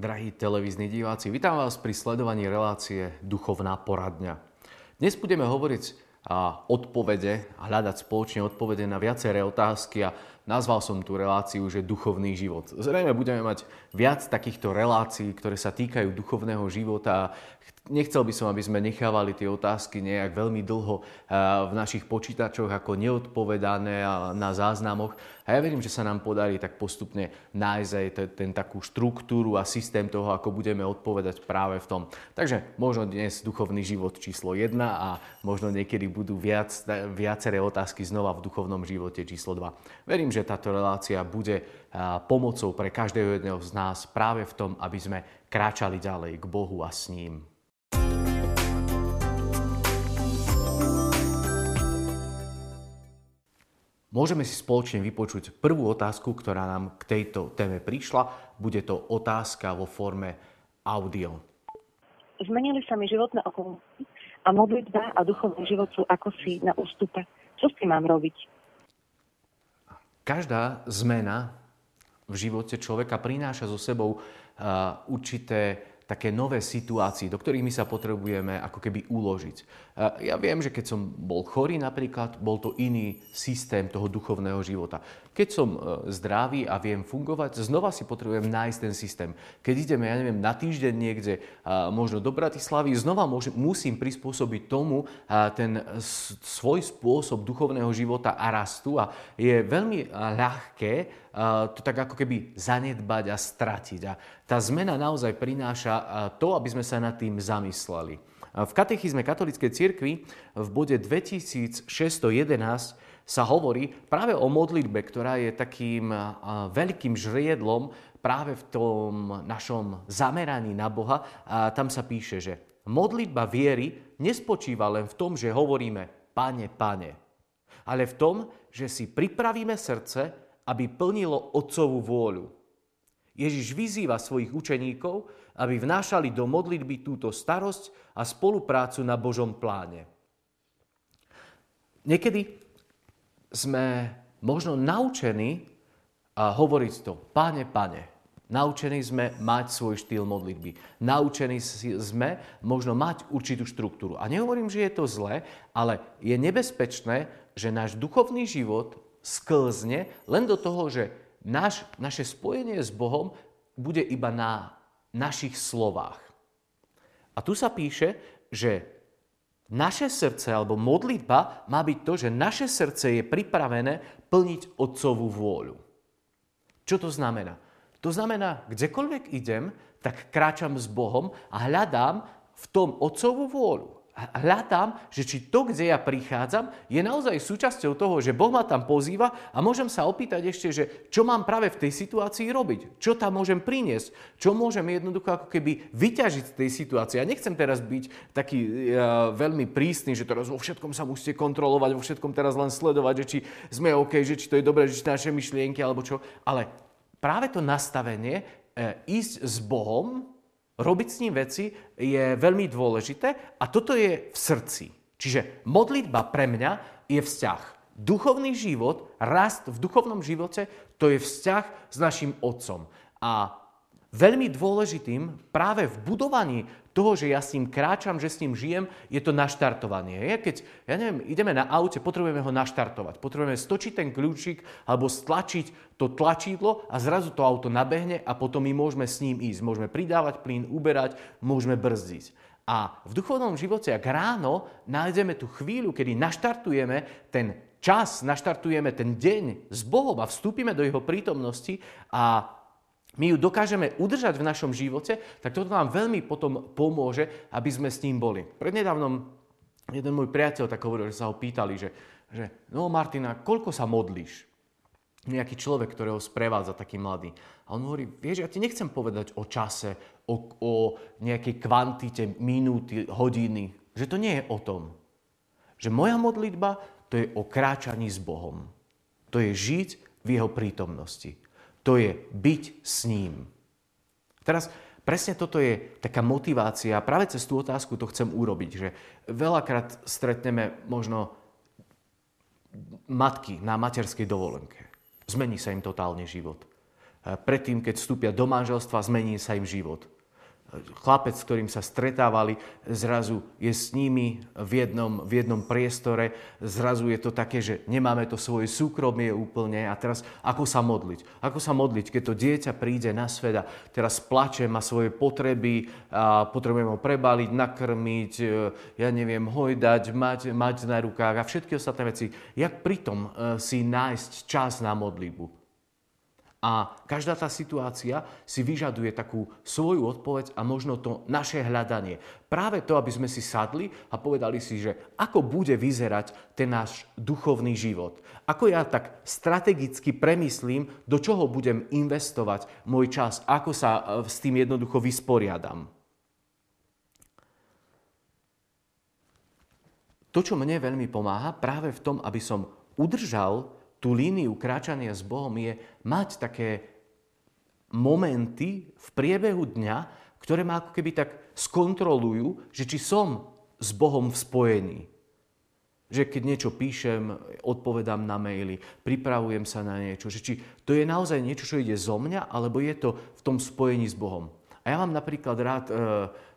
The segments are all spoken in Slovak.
Drahí televízni diváci, vítam vás pri sledovaní relácie Duchovná poradňa. Dnes budeme hovoriť a odpovede a hľadať spoločne odpovede na viaceré otázky a nazval som tú reláciu, že duchovný život. Zrejme budeme mať viac takýchto relácií, ktoré sa týkajú duchovného života. Nechcel by som, aby sme nechávali tie otázky nejak veľmi dlho v našich počítačoch ako neodpovedané na záznamoch. A ja verím, že sa nám podarí tak postupne nájsť aj ten takú štruktúru a systém toho, ako budeme odpovedať práve v tom. Takže možno dnes duchovný život číslo 1 a možno niekedy budú viac, viaceré otázky znova v duchovnom živote číslo 2. Verím, že táto relácia bude pomocou pre každého jedného z nás práve v tom, aby sme kráčali ďalej k Bohu a s ním. Môžeme si spoločne vypočuť prvú otázku, ktorá nám k tejto téme prišla. Bude to otázka vo forme audio. Zmenili sa mi životné okolnosti a modlitba a duchovný život sú ako si na ústupe. Čo s tým mám robiť? Každá zmena v živote človeka prináša so sebou určité také nové situácie, do ktorých my sa potrebujeme ako keby uložiť. Ja viem, že keď som bol chorý napríklad, bol to iný systém toho duchovného života. Keď som e, zdravý a viem fungovať, znova si potrebujem nájsť ten systém. Keď ideme, ja neviem, na týždeň niekde, možno do Bratislavy, znova musím prispôsobiť tomu ten svoj spôsob duchovného života a rastu a je veľmi ľahké to tak ako keby zanedbať a stratiť. A tá zmena naozaj prináša to, aby sme sa nad tým zamysleli. V katechizme katolíckej cirkvi v bode 2611 sa hovorí práve o modlitbe, ktorá je takým veľkým žriedlom práve v tom našom zameraní na Boha. A tam sa píše, že modlitba viery nespočíva len v tom, že hovoríme Pane, Pane, ale v tom, že si pripravíme srdce, aby plnilo Otcovú vôľu. Ježiš vyzýva svojich učeníkov, aby vnášali do modlitby túto starosť a spoluprácu na Božom pláne. Niekedy sme možno naučení a hovoriť to, páne, pane, naučení sme mať svoj štýl modlitby, naučení sme možno mať určitú štruktúru. A nehovorím, že je to zlé, ale je nebezpečné, že náš duchovný život sklzne len do toho, že naš, naše spojenie s Bohom bude iba na našich slovách. A tu sa píše, že naše srdce alebo modlitba má byť to, že naše srdce je pripravené plniť Otcovú vôľu. Čo to znamená? To znamená, kdekoľvek idem, tak kráčam s Bohom a hľadám v tom Otcovú vôľu hľadám, že či to, kde ja prichádzam, je naozaj súčasťou toho, že Boh ma tam pozýva a môžem sa opýtať ešte, že čo mám práve v tej situácii robiť, čo tam môžem priniesť, čo môžem jednoducho ako keby vyťažiť z tej situácie. Ja nechcem teraz byť taký uh, veľmi prísny, že teraz vo všetkom sa musíte kontrolovať, vo všetkom teraz len sledovať, že či sme OK, že či to je dobré, že či naše myšlienky alebo čo. Ale práve to nastavenie, uh, ísť s Bohom, robiť s ním veci je veľmi dôležité a toto je v srdci. Čiže modlitba pre mňa je vzťah. Duchovný život, rast v duchovnom živote, to je vzťah s našim Otcom. A veľmi dôležitým práve v budovaní toho, že ja s ním kráčam, že s ním žijem, je to naštartovanie. Ja keď, ja neviem, ideme na aute, potrebujeme ho naštartovať. Potrebujeme stočiť ten kľúčik alebo stlačiť to tlačidlo a zrazu to auto nabehne a potom my môžeme s ním ísť. Môžeme pridávať plyn, uberať, môžeme brzdiť. A v duchovnom živote, ak ráno nájdeme tú chvíľu, kedy naštartujeme ten čas, naštartujeme ten deň s Bohom a vstúpime do jeho prítomnosti a my ju dokážeme udržať v našom živote, tak toto nám veľmi potom pomôže, aby sme s ním boli. Prednedávnom jeden môj priateľ tak hovoril, že sa ho pýtali, že, že no Martina, koľko sa modlíš? Nejaký človek, ktorého sprevádza taký mladý. A on hovorí, vieš, ja ti nechcem povedať o čase, o, o nejakej kvantite, minúty, hodiny. Že to nie je o tom. Že moja modlitba, to je o kráčaní s Bohom. To je žiť v jeho prítomnosti to je byť s ním. Teraz presne toto je taká motivácia, práve cez tú otázku to chcem urobiť, že veľakrát stretneme možno matky na materskej dovolenke. Zmení sa im totálne život. predtým, keď vstúpia do manželstva, zmení sa im život chlapec, s ktorým sa stretávali, zrazu je s nimi v jednom, v jednom priestore, zrazu je to také, že nemáme to svoje súkromie úplne a teraz ako sa modliť? Ako sa modliť, keď to dieťa príde na svet a teraz plače, má svoje potreby, a potrebujeme ho prebaliť, nakrmiť, e, ja neviem, hojdať, mať, mať na rukách a všetky ostatné veci. Jak pritom e, si nájsť čas na modlitbu? A každá tá situácia si vyžaduje takú svoju odpoveď a možno to naše hľadanie. Práve to, aby sme si sadli a povedali si, že ako bude vyzerať ten náš duchovný život. Ako ja tak strategicky premyslím, do čoho budem investovať môj čas, ako sa e, s tým jednoducho vysporiadam. To, čo mne veľmi pomáha, práve v tom, aby som udržal tú líniu kráčania s Bohom je mať také momenty v priebehu dňa, ktoré ma ako keby tak skontrolujú, že či som s Bohom v spojení. Že keď niečo píšem, odpovedám na maily, pripravujem sa na niečo, že či to je naozaj niečo, čo ide zo mňa, alebo je to v tom spojení s Bohom. A ja mám napríklad rád e,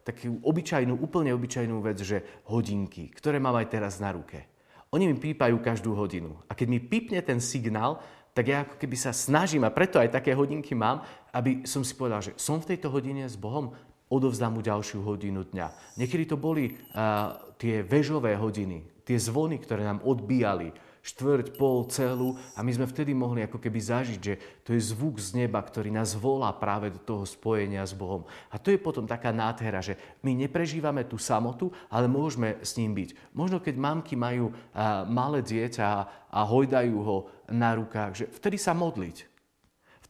takú obyčajnú, úplne obyčajnú vec, že hodinky, ktoré mám aj teraz na ruke. Oni mi pípajú každú hodinu. A keď mi pípne ten signál, tak ja ako keby sa snažím, a preto aj také hodinky mám, aby som si povedal, že som v tejto hodine s Bohom, odovzdám mu ďalšiu hodinu dňa. Niekedy to boli uh, tie vežové hodiny, tie zvony, ktoré nám odbíjali štvrť, pol, celú a my sme vtedy mohli ako keby zažiť, že to je zvuk z neba, ktorý nás volá práve do toho spojenia s Bohom. A to je potom taká nádhera, že my neprežívame tú samotu, ale môžeme s ním byť. Možno keď mamky majú malé dieťa a hojdajú ho na rukách, že vtedy sa modliť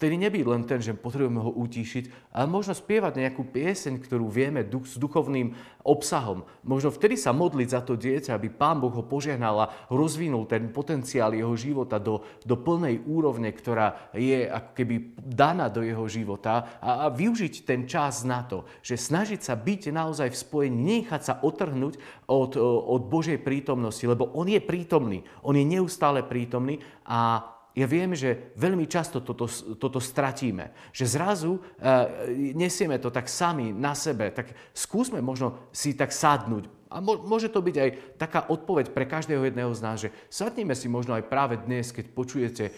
Vtedy nebyť len ten, že potrebujeme ho utíšiť, ale možno spievať nejakú pieseň, ktorú vieme duch, s duchovným obsahom. Možno vtedy sa modliť za to dieťa, aby Pán Boh ho požehnal a rozvinul ten potenciál jeho života do, do plnej úrovne, ktorá je ako keby daná do jeho života a, a využiť ten čas na to, že snažiť sa byť naozaj v spojení, nechať sa otrhnúť od, od Božej prítomnosti, lebo On je prítomný, On je neustále prítomný a ja viem, že veľmi často toto, toto stratíme. Že zrazu e, nesieme to tak sami na sebe. Tak skúsme možno si tak sadnúť. A môže to byť aj taká odpoveď pre každého jedného z nás, že sadnime si možno aj práve dnes, keď počujete e,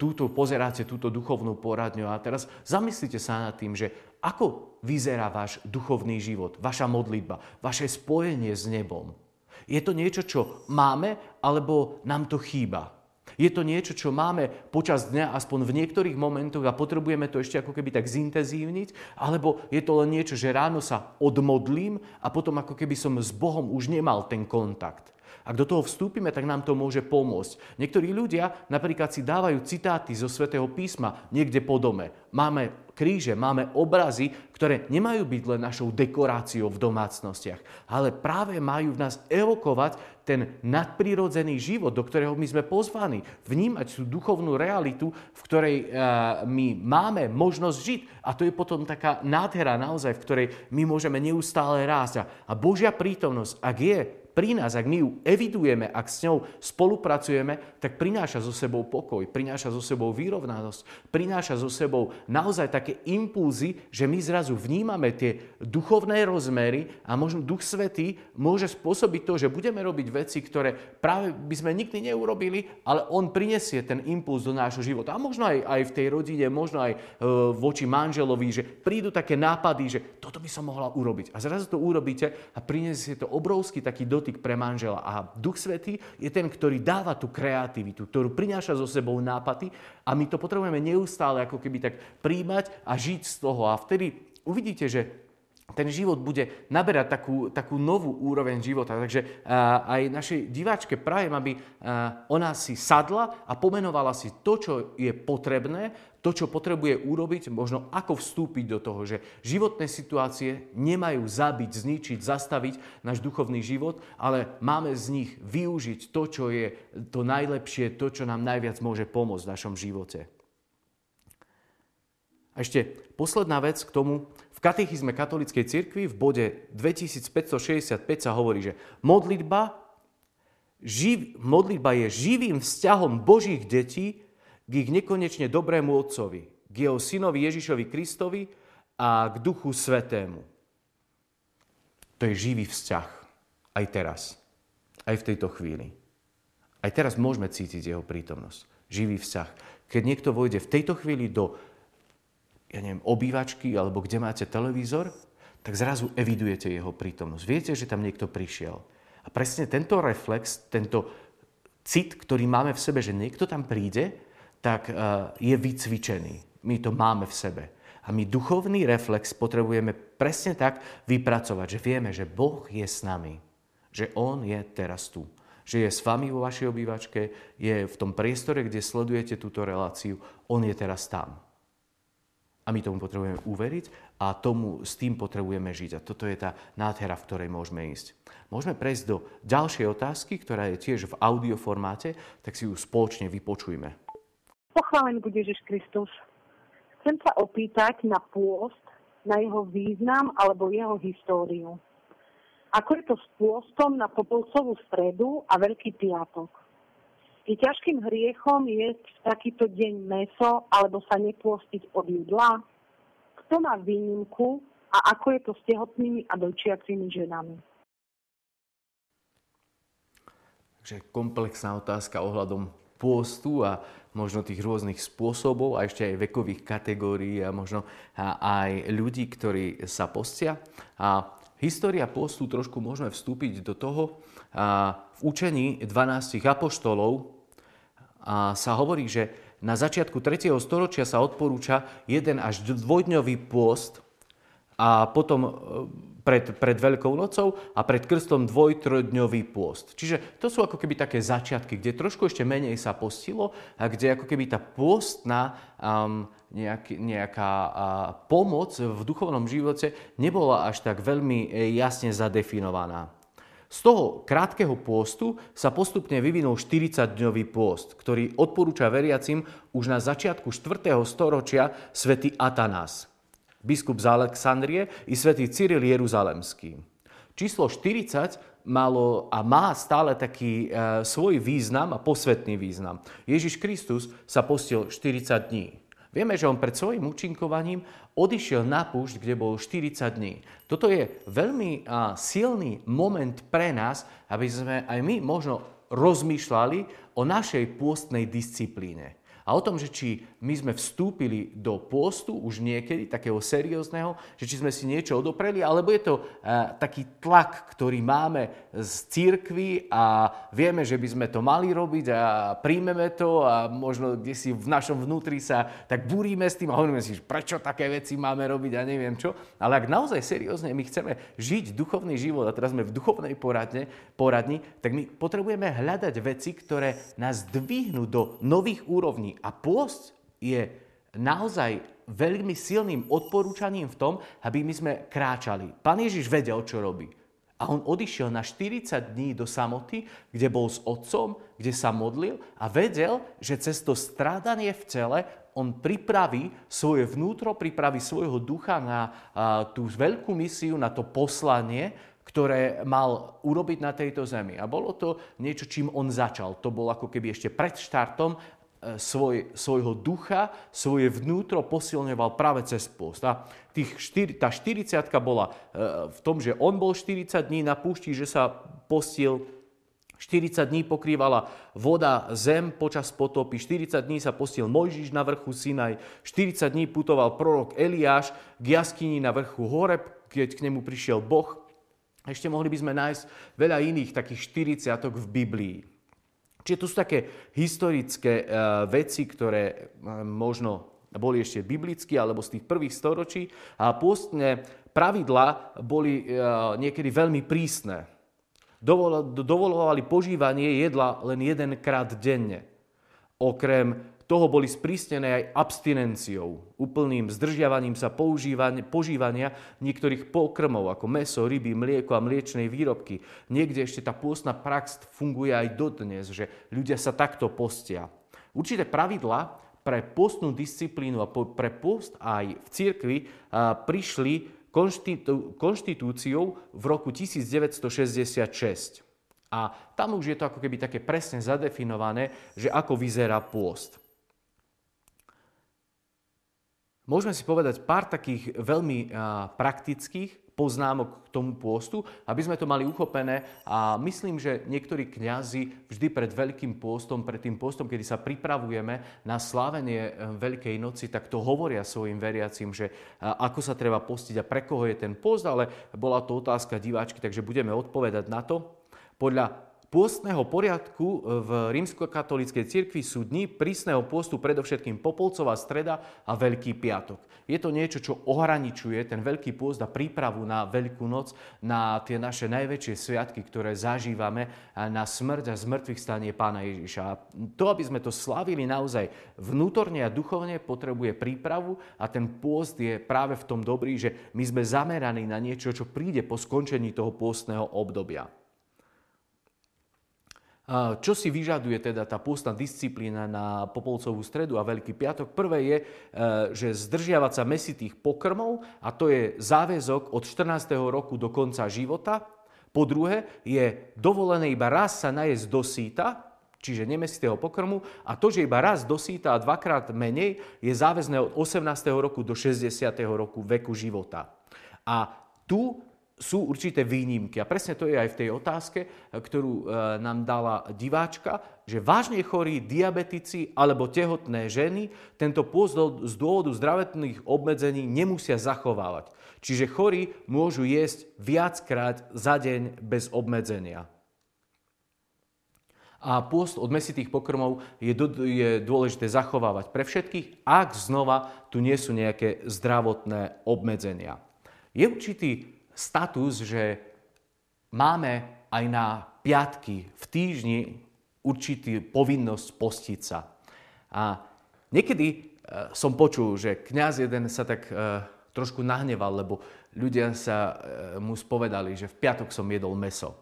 túto, pozeráte túto duchovnú poradňu a teraz zamyslite sa nad tým, že ako vyzerá váš duchovný život, vaša modlitba, vaše spojenie s nebom. Je to niečo, čo máme, alebo nám to chýba? Je to niečo, čo máme počas dňa aspoň v niektorých momentoch a potrebujeme to ešte ako keby tak zintenzívniť, alebo je to len niečo, že ráno sa odmodlím a potom ako keby som s Bohom už nemal ten kontakt. Ak do toho vstúpime, tak nám to môže pomôcť. Niektorí ľudia napríklad si dávajú citáty zo svätého písma niekde po dome. Máme kríže, máme obrazy, ktoré nemajú byť len našou dekoráciou v domácnostiach, ale práve majú v nás evokovať ten nadprirodzený život, do ktorého my sme pozvaní. Vnímať tú duchovnú realitu, v ktorej uh, my máme možnosť žiť. A to je potom taká nádhera naozaj, v ktorej my môžeme neustále rásť. A Božia prítomnosť, ak je pri nás, ak my ju evidujeme, ak s ňou spolupracujeme, tak prináša so sebou pokoj, prináša so sebou vyrovnanosť, prináša so sebou naozaj také impulzy, že my zrazu vnímame tie duchovné rozmery a možno Duch Svetý môže spôsobiť to, že budeme robiť veci, ktoré práve by sme nikdy neurobili, ale On prinesie ten impuls do nášho života. A možno aj, aj v tej rodine, možno aj e, voči manželovi, že prídu také nápady, že toto by som mohla urobiť. A zrazu to urobíte a prinesie to obrovský taký dotyk pre manžela. A Duch Svetý je ten, ktorý dáva tú kreativitu, ktorú prináša so sebou nápady a my to potrebujeme neustále ako keby tak príjmať a žiť z toho. A vtedy uvidíte, že ten život bude naberať takú, takú novú úroveň života. Takže aj našej diváčke prajem, aby ona si sadla a pomenovala si to, čo je potrebné, to, čo potrebuje urobiť, možno ako vstúpiť do toho, že životné situácie nemajú zabiť, zničiť, zastaviť náš duchovný život, ale máme z nich využiť to, čo je to najlepšie, to, čo nám najviac môže pomôcť v našom živote. A ešte posledná vec k tomu, v katechizme katolíckej cirkvi v bode 2565 sa hovorí, že modlitba, živ, modlitba je živým vzťahom Božích detí k ich nekonečne dobrému Otcovi, k jeho synovi Ježišovi Kristovi a k Duchu Svetému. To je živý vzťah. Aj teraz. Aj v tejto chvíli. Aj teraz môžeme cítiť jeho prítomnosť. Živý vzťah. Keď niekto vojde v tejto chvíli do ja neviem, obývačky alebo kde máte televízor, tak zrazu evidujete jeho prítomnosť. Viete, že tam niekto prišiel. A presne tento reflex, tento cit, ktorý máme v sebe, že niekto tam príde, tak uh, je vycvičený. My to máme v sebe. A my duchovný reflex potrebujeme presne tak vypracovať, že vieme, že Boh je s nami. Že On je teraz tu. Že je s vami vo vašej obývačke, je v tom priestore, kde sledujete túto reláciu. On je teraz tam. A my tomu potrebujeme uveriť a tomu s tým potrebujeme žiť. A toto je tá nádhera, v ktorej môžeme ísť. Môžeme prejsť do ďalšej otázky, ktorá je tiež v audioformáte, tak si ju spoločne vypočujme. Pochválený bude Ježiš Kristus. Chcem sa opýtať na pôst, na jeho význam alebo jeho históriu. Ako je to s pôstom na Popolcovú stredu a Veľký piatok? Je ťažkým hriechom jesť takýto deň meso alebo sa nepôstiť od jedla? Kto má výnimku a ako je to s tehotnými a dojčiacimi ženami? Takže komplexná otázka ohľadom pôstu a možno tých rôznych spôsobov a ešte aj vekových kategórií a možno aj ľudí, ktorí sa postia. A história pôstu trošku môžeme vstúpiť do toho. V učení 12 apoštolov a sa hovorí, že na začiatku 3. storočia sa odporúča jeden až dvojdňový pôst a potom e, pred, pred Veľkou nocou a pred krstom dvojtrodňový pôst. Čiže to sú ako keby také začiatky, kde trošku ešte menej sa postilo a kde ako keby tá pôstna um, nejaký, nejaká uh, pomoc v duchovnom živote nebola až tak veľmi e, jasne zadefinovaná. Z toho krátkeho pôstu sa postupne vyvinul 40-dňový pôst, ktorý odporúča veriacim už na začiatku 4. storočia svätý Atanás, biskup z Alexandrie i svätý Cyril Jeruzalemský. Číslo 40 malo a má stále taký e, svoj význam a posvetný význam. Ježiš Kristus sa postil 40 dní. Vieme, že on pred svojim účinkovaním odišiel na púšť, kde bol 40 dní. Toto je veľmi silný moment pre nás, aby sme aj my možno rozmýšľali o našej pôstnej disciplíne a o tom, že či my sme vstúpili do pôstu už niekedy, takého seriózneho, že či sme si niečo odopreli, alebo je to uh, taký tlak, ktorý máme z církvy a vieme, že by sme to mali robiť a príjmeme to a možno kde si v našom vnútri sa tak buríme s tým a hovoríme si, prečo také veci máme robiť a neviem čo. Ale ak naozaj seriózne my chceme žiť duchovný život a teraz sme v duchovnej poradne, poradni, tak my potrebujeme hľadať veci, ktoré nás dvihnú do nových úrovní a pôst je naozaj veľmi silným odporúčaním v tom, aby my sme kráčali. Pán Ježiš vedel, čo robí. A on odišiel na 40 dní do samoty, kde bol s otcom, kde sa modlil a vedel, že cez to strádanie v cele on pripraví svoje vnútro, pripraví svojho ducha na tú veľkú misiu, na to poslanie, ktoré mal urobiť na tejto zemi. A bolo to niečo, čím on začal. To bol ako keby ešte pred štartom svoj, svojho ducha, svoje vnútro posilňoval práve cez post. A tých štyri, tá 40 bola e, v tom, že on bol 40 dní na púšti, že sa postil 40 dní pokrývala voda zem počas potopy, 40 dní sa postil Mojžiš na vrchu Sinaj, 40 dní putoval prorok Eliáš k jaskyni na vrchu Horeb, keď k nemu prišiel Boh. Ešte mohli by sme nájsť veľa iných takých 40 v Biblii. Čiže to sú také historické uh, veci, ktoré uh, možno boli ešte biblicky alebo z tých prvých storočí a pôstne pravidla boli uh, niekedy veľmi prísne. Dovolovali požívanie jedla len jedenkrát denne. Okrem toho boli sprísnené aj abstinenciou, úplným zdržiavaním sa požívania niektorých pokrmov, ako meso, ryby, mlieko a mliečnej výrobky. Niekde ešte tá pôstna prax funguje aj dodnes, že ľudia sa takto postia. Určité pravidla pre postnú disciplínu a pre post aj v cirkvi prišli konštitúciou v roku 1966. A tam už je to ako keby také presne zadefinované, že ako vyzerá pôst. Môžeme si povedať pár takých veľmi praktických poznámok k tomu pôstu, aby sme to mali uchopené. A myslím, že niektorí kňazi vždy pred Veľkým pôstom, pred tým pôstom, kedy sa pripravujeme na slávenie eh, Veľkej noci, tak to hovoria svojim veriacim, že ako sa treba postiť a pre koho je ten post, ale bola to otázka diváčky, takže budeme odpovedať na to. Podľa pôstneho poriadku e, v rímskokatolíckej cirkvi sú dni prísneho pôstu predovšetkým Popolcová streda a Veľký piatok. Je to niečo, čo ohraničuje ten Veľký pôst a prípravu na Veľkú noc, na tie naše najväčšie sviatky, ktoré zažívame, na smrť a zmrtvých stanie Pána Ježiša. A to, aby sme to slavili naozaj vnútorne a duchovne, potrebuje prípravu a ten pôst je práve v tom dobrý, že my sme zameraní na niečo, čo príde po skončení toho pôstneho obdobia. Čo si vyžaduje teda tá pôstna disciplína na Popolcovú stredu a Veľký piatok? Prvé je, e, že zdržiavať sa mesitých pokrmov a to je záväzok od 14. roku do konca života. Po druhé je dovolené iba raz sa najesť do síta, čiže nemesitého pokrmu, a to, že iba raz do síta a dvakrát menej, je záväzné od 18. roku do 60. roku veku života. A tu sú určité výnimky. A presne to je aj v tej otázke, ktorú e, nám dala diváčka, že vážne chorí diabetici alebo tehotné ženy tento pôst z dôvodu zdravotných obmedzení nemusia zachovávať. Čiže chorí môžu jesť viackrát za deň bez obmedzenia. A pôst od mesitých pokrmov je, do, je dôležité zachovávať pre všetkých, ak znova tu nie sú nejaké zdravotné obmedzenia. Je určitý status, že máme aj na piatky v týždni určitý povinnosť postiť sa. A niekedy e, som počul, že kňaz jeden sa tak e, trošku nahneval, lebo ľudia sa e, mu spovedali, že v piatok som jedol meso.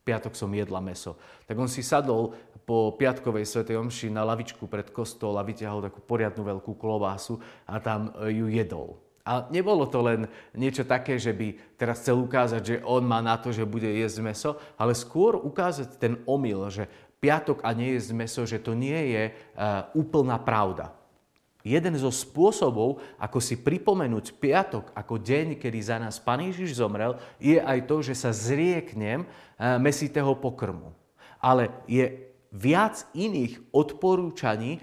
V piatok som jedla meso. Tak on si sadol po piatkovej svetej omši na lavičku pred kostol a vyťahol takú poriadnu veľkú klobásu a tam ju jedol. A nebolo to len niečo také, že by teraz chcel ukázať, že on má na to, že bude jesť meso, ale skôr ukázať ten omyl, že piatok a nie jesť meso, že to nie je uh, úplná pravda. Jeden zo spôsobov, ako si pripomenúť piatok ako deň, kedy za nás Pán Ježiš zomrel, je aj to, že sa zrieknem uh, mesitého pokrmu. Ale je viac iných odporúčaní,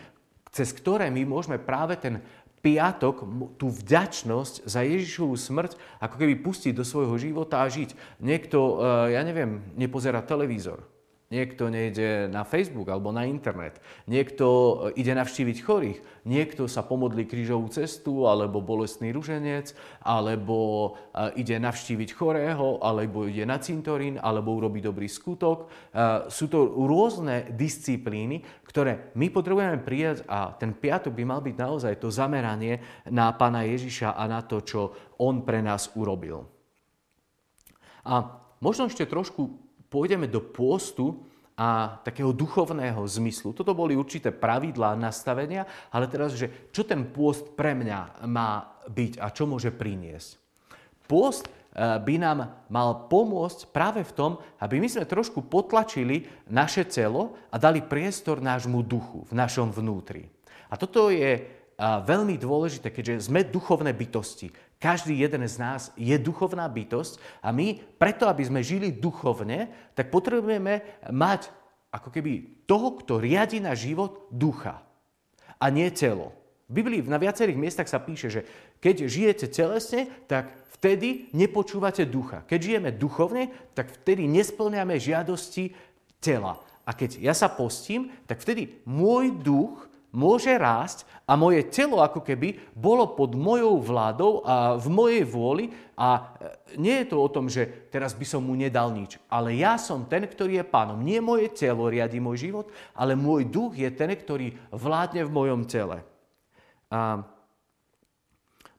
cez ktoré my môžeme práve ten piatok tú vďačnosť za Ježišovú smrť ako keby pustiť do svojho života a žiť. Niekto, eh, ja neviem, nepozerá televízor Niekto nejde na Facebook alebo na internet. Niekto e, ide navštíviť chorých. Niekto sa pomodlí krížovú cestu alebo bolestný ruženec, alebo e, ide navštíviť chorého, alebo ide na cintorín, alebo urobí dobrý skutok. E, sú to rôzne disciplíny, ktoré my potrebujeme prijať a ten piatok by mal byť naozaj to zameranie na Pána Ježiša a na to, čo On pre nás urobil. A možno ešte trošku pôjdeme do pôstu a takého duchovného zmyslu. Toto boli určité pravidlá nastavenia, ale teraz, že čo ten pôst pre mňa má byť a čo môže priniesť. Pôst eh, by nám mal pomôcť práve v tom, aby my sme trošku potlačili naše telo a dali priestor nášmu duchu v našom vnútri. A toto je eh, veľmi dôležité, keďže sme duchovné bytosti. Každý jeden z nás je duchovná bytosť a my preto, aby sme žili duchovne, tak potrebujeme mať ako keby toho, kto riadi na život ducha a nie telo. V Biblii na viacerých miestach sa píše, že keď žijete telesne, tak vtedy nepočúvate ducha. Keď žijeme duchovne, tak vtedy nesplňame žiadosti tela. A keď ja sa postím, tak vtedy môj duch môže rásť a moje telo ako keby bolo pod mojou vládou a v mojej vôli a e, nie je to o tom, že teraz by som mu nedal nič, ale ja som ten, ktorý je pánom. Nie moje telo riadi môj život, ale môj duch je ten, ktorý vládne v mojom tele. A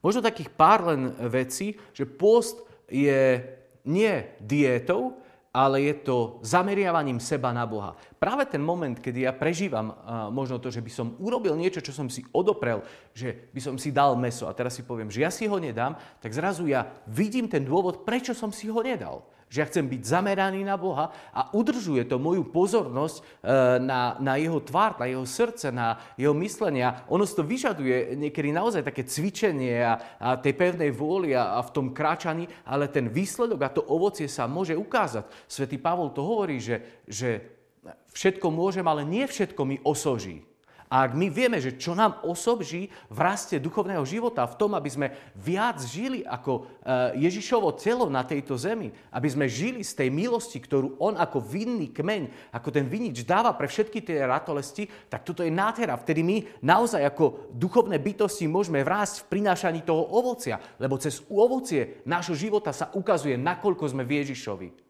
možno takých pár len vecí, že post je nie dietou, ale je to zameriavaním seba na Boha. Práve ten moment, kedy ja prežívam uh, možno to, že by som urobil niečo, čo som si odoprel, že by som si dal meso a teraz si poviem, že ja si ho nedám, tak zrazu ja vidím ten dôvod, prečo som si ho nedal. Že ja chcem byť zameraný na Boha a udržuje to moju pozornosť e, na, na jeho tvár, na jeho srdce, na jeho myslenia. Ono to vyžaduje niekedy naozaj také cvičenie a, a tej pevnej vôli a, a v tom kráčaní, ale ten výsledok a to ovocie sa môže ukázať. Svetý Pavol to hovorí, že, že všetko môžem, ale nie všetko mi osoží. A ak my vieme, že čo nám osobží v raste duchovného života, v tom, aby sme viac žili ako eh, Ježišovo telo na tejto zemi, aby sme žili z tej milosti, ktorú on ako vinný kmeň, ako ten vinič dáva pre všetky tie ratolesti, tak toto je nádhera, vtedy my naozaj ako duchovné bytosti môžeme vrásť v prinášaní toho ovocia, lebo cez ovocie nášho života sa ukazuje, nakoľko sme v Ježišovi.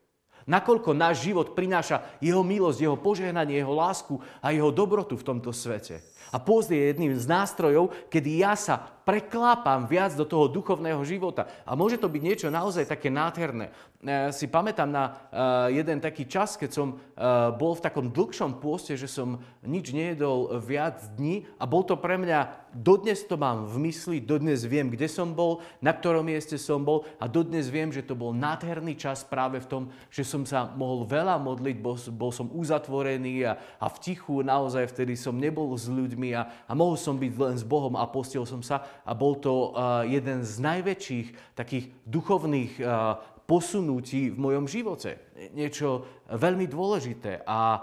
Nakoľko náš život prináša jeho milosť, jeho požehnanie, jeho lásku a jeho dobrotu v tomto svete. A pôst je jedným z nástrojov, kedy ja sa preklápam viac do toho duchovného života. A môže to byť niečo naozaj také nádherné. Ja si pamätám na eh, jeden taký čas, keď som eh, bol v takom dlhšom pôste, že som nič nejedol viac dní a bol to pre mňa, dodnes to mám v mysli, dodnes viem, kde som bol, na ktorom mieste som bol a dodnes viem, že to bol nádherný čas práve v tom, že som sa mohol veľa modliť, bol, bol som uzatvorený a, a v tichu naozaj vtedy som nebol s ľuďmi a, a mohol som byť len s Bohom a postil som sa a bol to jeden z najväčších takých duchovných posunutí v mojom živote. Niečo veľmi dôležité a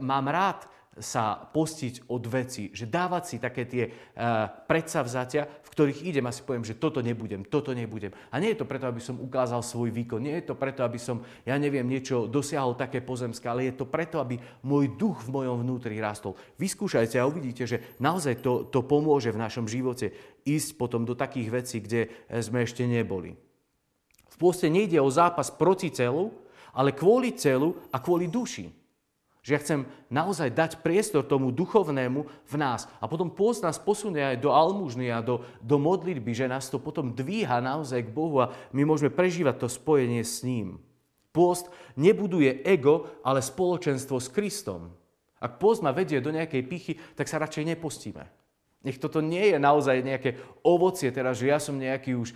mám rád sa postiť od veci, že dávať si také tie uh, predsavzatia, v ktorých idem a si poviem, že toto nebudem, toto nebudem. A nie je to preto, aby som ukázal svoj výkon, nie je to preto, aby som, ja neviem, niečo dosiahol také pozemské, ale je to preto, aby môj duch v mojom vnútri rastol. Vyskúšajte a uvidíte, že naozaj to, to pomôže v našom živote ísť potom do takých vecí, kde sme ešte neboli. V pôste nejde o zápas proti celu, ale kvôli celu a kvôli duši. Že ja chcem naozaj dať priestor tomu duchovnému v nás. A potom pôst nás posunie aj do almužny a do, do modlitby, že nás to potom dvíha naozaj k Bohu a my môžeme prežívať to spojenie s ním. Pôst nebuduje ego, ale spoločenstvo s Kristom. Ak pôst ma vedie do nejakej pichy, tak sa radšej nepostíme. Nech toto nie je naozaj nejaké ovocie, teraz, že ja som nejaký už e,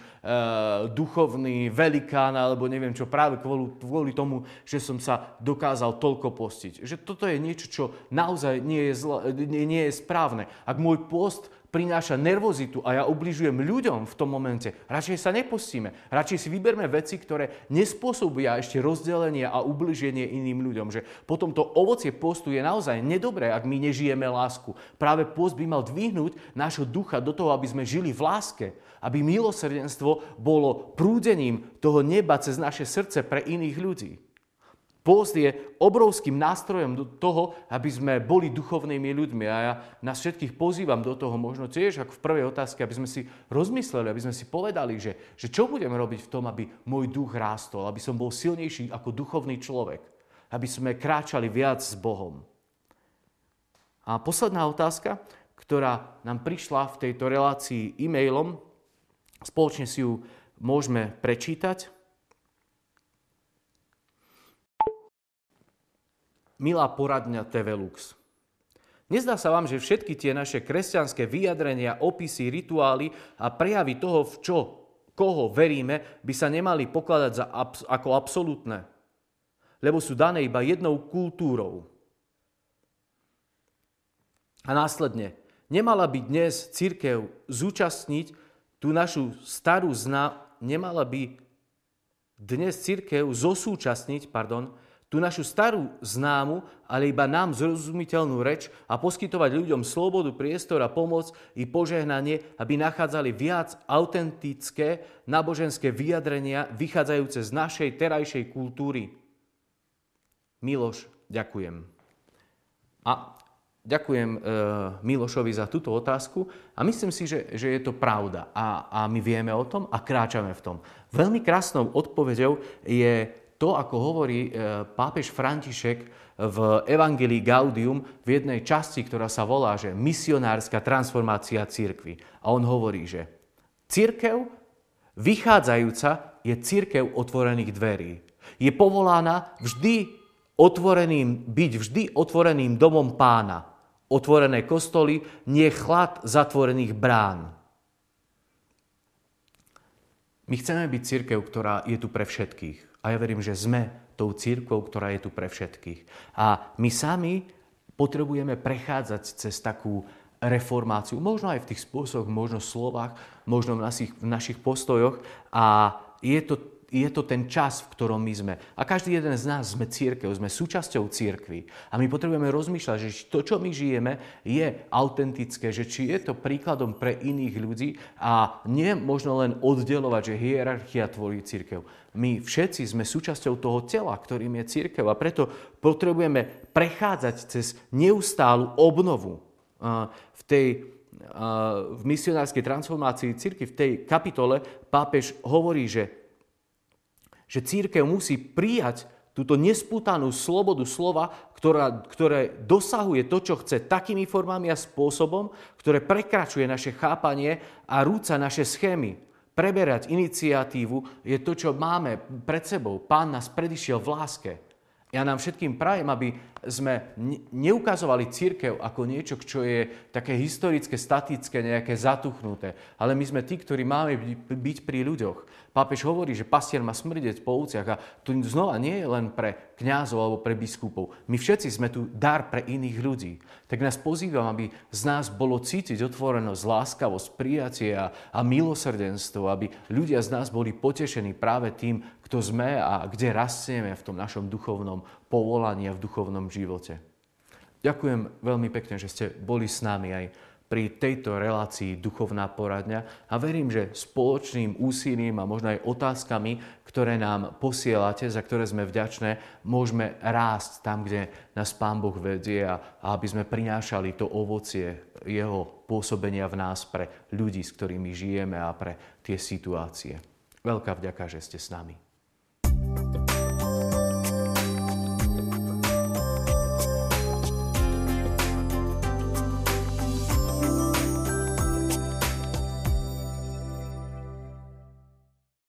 duchovný velikán, alebo neviem čo, práve kvôli, kvôli tomu, že som sa dokázal toľko postiť. Že toto je niečo, čo naozaj nie je, zla, nie, nie je správne. Ak môj post prináša nervozitu a ja ubližujem ľuďom v tom momente, radšej sa nepustíme. Radšej si vyberme veci, ktoré nespôsobia ešte rozdelenie a ubliženie iným ľuďom. Že potom to ovocie postu je naozaj nedobré, ak my nežijeme lásku. Práve post by mal dvihnúť nášho ducha do toho, aby sme žili v láske. Aby milosrdenstvo bolo prúdením toho neba cez naše srdce pre iných ľudí. Pôst je obrovským nástrojom toho, aby sme boli duchovnými ľuďmi. A ja nás všetkých pozývam do toho, možno tiež ako v prvej otázke, aby sme si rozmysleli, aby sme si povedali, že, že čo budeme robiť v tom, aby môj duch rástol, aby som bol silnejší ako duchovný človek, aby sme kráčali viac s Bohom. A posledná otázka, ktorá nám prišla v tejto relácii e-mailom, spoločne si ju môžeme prečítať. Milá poradňa TV Lux. Nezdá sa vám, že všetky tie naše kresťanské vyjadrenia, opisy, rituály a prejavy toho, v čo, koho veríme, by sa nemali pokladať za abs- ako absolútne? Lebo sú dané iba jednou kultúrou. A následne, nemala by dnes církev zúčastniť tú našu starú zna, nemala by dnes církev zosúčasniť, pardon, tú našu starú známu, ale iba nám zrozumiteľnú reč a poskytovať ľuďom slobodu, priestor a pomoc i požehnanie, aby nachádzali viac autentické náboženské vyjadrenia vychádzajúce z našej terajšej kultúry. Miloš, ďakujem. A ďakujem e, Milošovi za túto otázku a myslím si, že, že je to pravda a, a my vieme o tom a kráčame v tom. Veľmi krásnou odpoveďou je to, ako hovorí e, pápež František v Evangelii Gaudium v jednej časti, ktorá sa volá, že misionárska transformácia církvy. A on hovorí, že církev vychádzajúca je církev otvorených dverí. Je povolána vždy otvoreným, byť vždy otvoreným domom pána. Otvorené kostoly, nie chlad zatvorených brán. My chceme byť církev, ktorá je tu pre všetkých. A ja verím, že sme tou církvou, ktorá je tu pre všetkých. A my sami potrebujeme prechádzať cez takú reformáciu, možno aj v tých spôsoboch, možno v slovách, možno v našich, v našich postojoch. A je to je to ten čas, v ktorom my sme. A každý jeden z nás sme církev, sme súčasťou církvy. A my potrebujeme rozmýšľať, že to, čo my žijeme, je autentické, že či je to príkladom pre iných ľudí a nie možno len oddelovať, že hierarchia tvorí církev. My všetci sme súčasťou toho tela, ktorým je církev a preto potrebujeme prechádzať cez neustálu obnovu. V tej v misionárskej transformácii círky v tej kapitole pápež hovorí, že že církev musí prijať túto nespútanú slobodu slova, ktorá, ktoré dosahuje to, čo chce takými formami a spôsobom, ktoré prekračuje naše chápanie a rúca naše schémy. Preberať iniciatívu je to, čo máme pred sebou. Pán nás predišiel v láske. Ja nám všetkým prajem, aby sme neukazovali církev ako niečo, čo je také historické, statické, nejaké zatuchnuté. Ale my sme tí, ktorí máme byť pri ľuďoch. Pápež hovorí, že pastier má smrdeť po ovciach a tu znova nie je len pre kňazov alebo pre biskupov. My všetci sme tu dar pre iných ľudí. Tak nás pozývam, aby z nás bolo cítiť otvorenosť, láskavosť, prijatie a, a milosrdenstvo, aby ľudia z nás boli potešení práve tým, kto sme a kde rastieme v tom našom duchovnom povolaní a v duchovnom živote. Ďakujem veľmi pekne, že ste boli s nami aj pri tejto relácii Duchovná poradňa a verím, že spoločným úsilím a možno aj otázkami, ktoré nám posielate, za ktoré sme vďačné, môžeme rásť tam, kde nás Pán Boh vedie a, aby sme prinášali to ovocie Jeho pôsobenia v nás pre ľudí, s ktorými žijeme a pre tie situácie. Veľká vďaka, že ste s nami.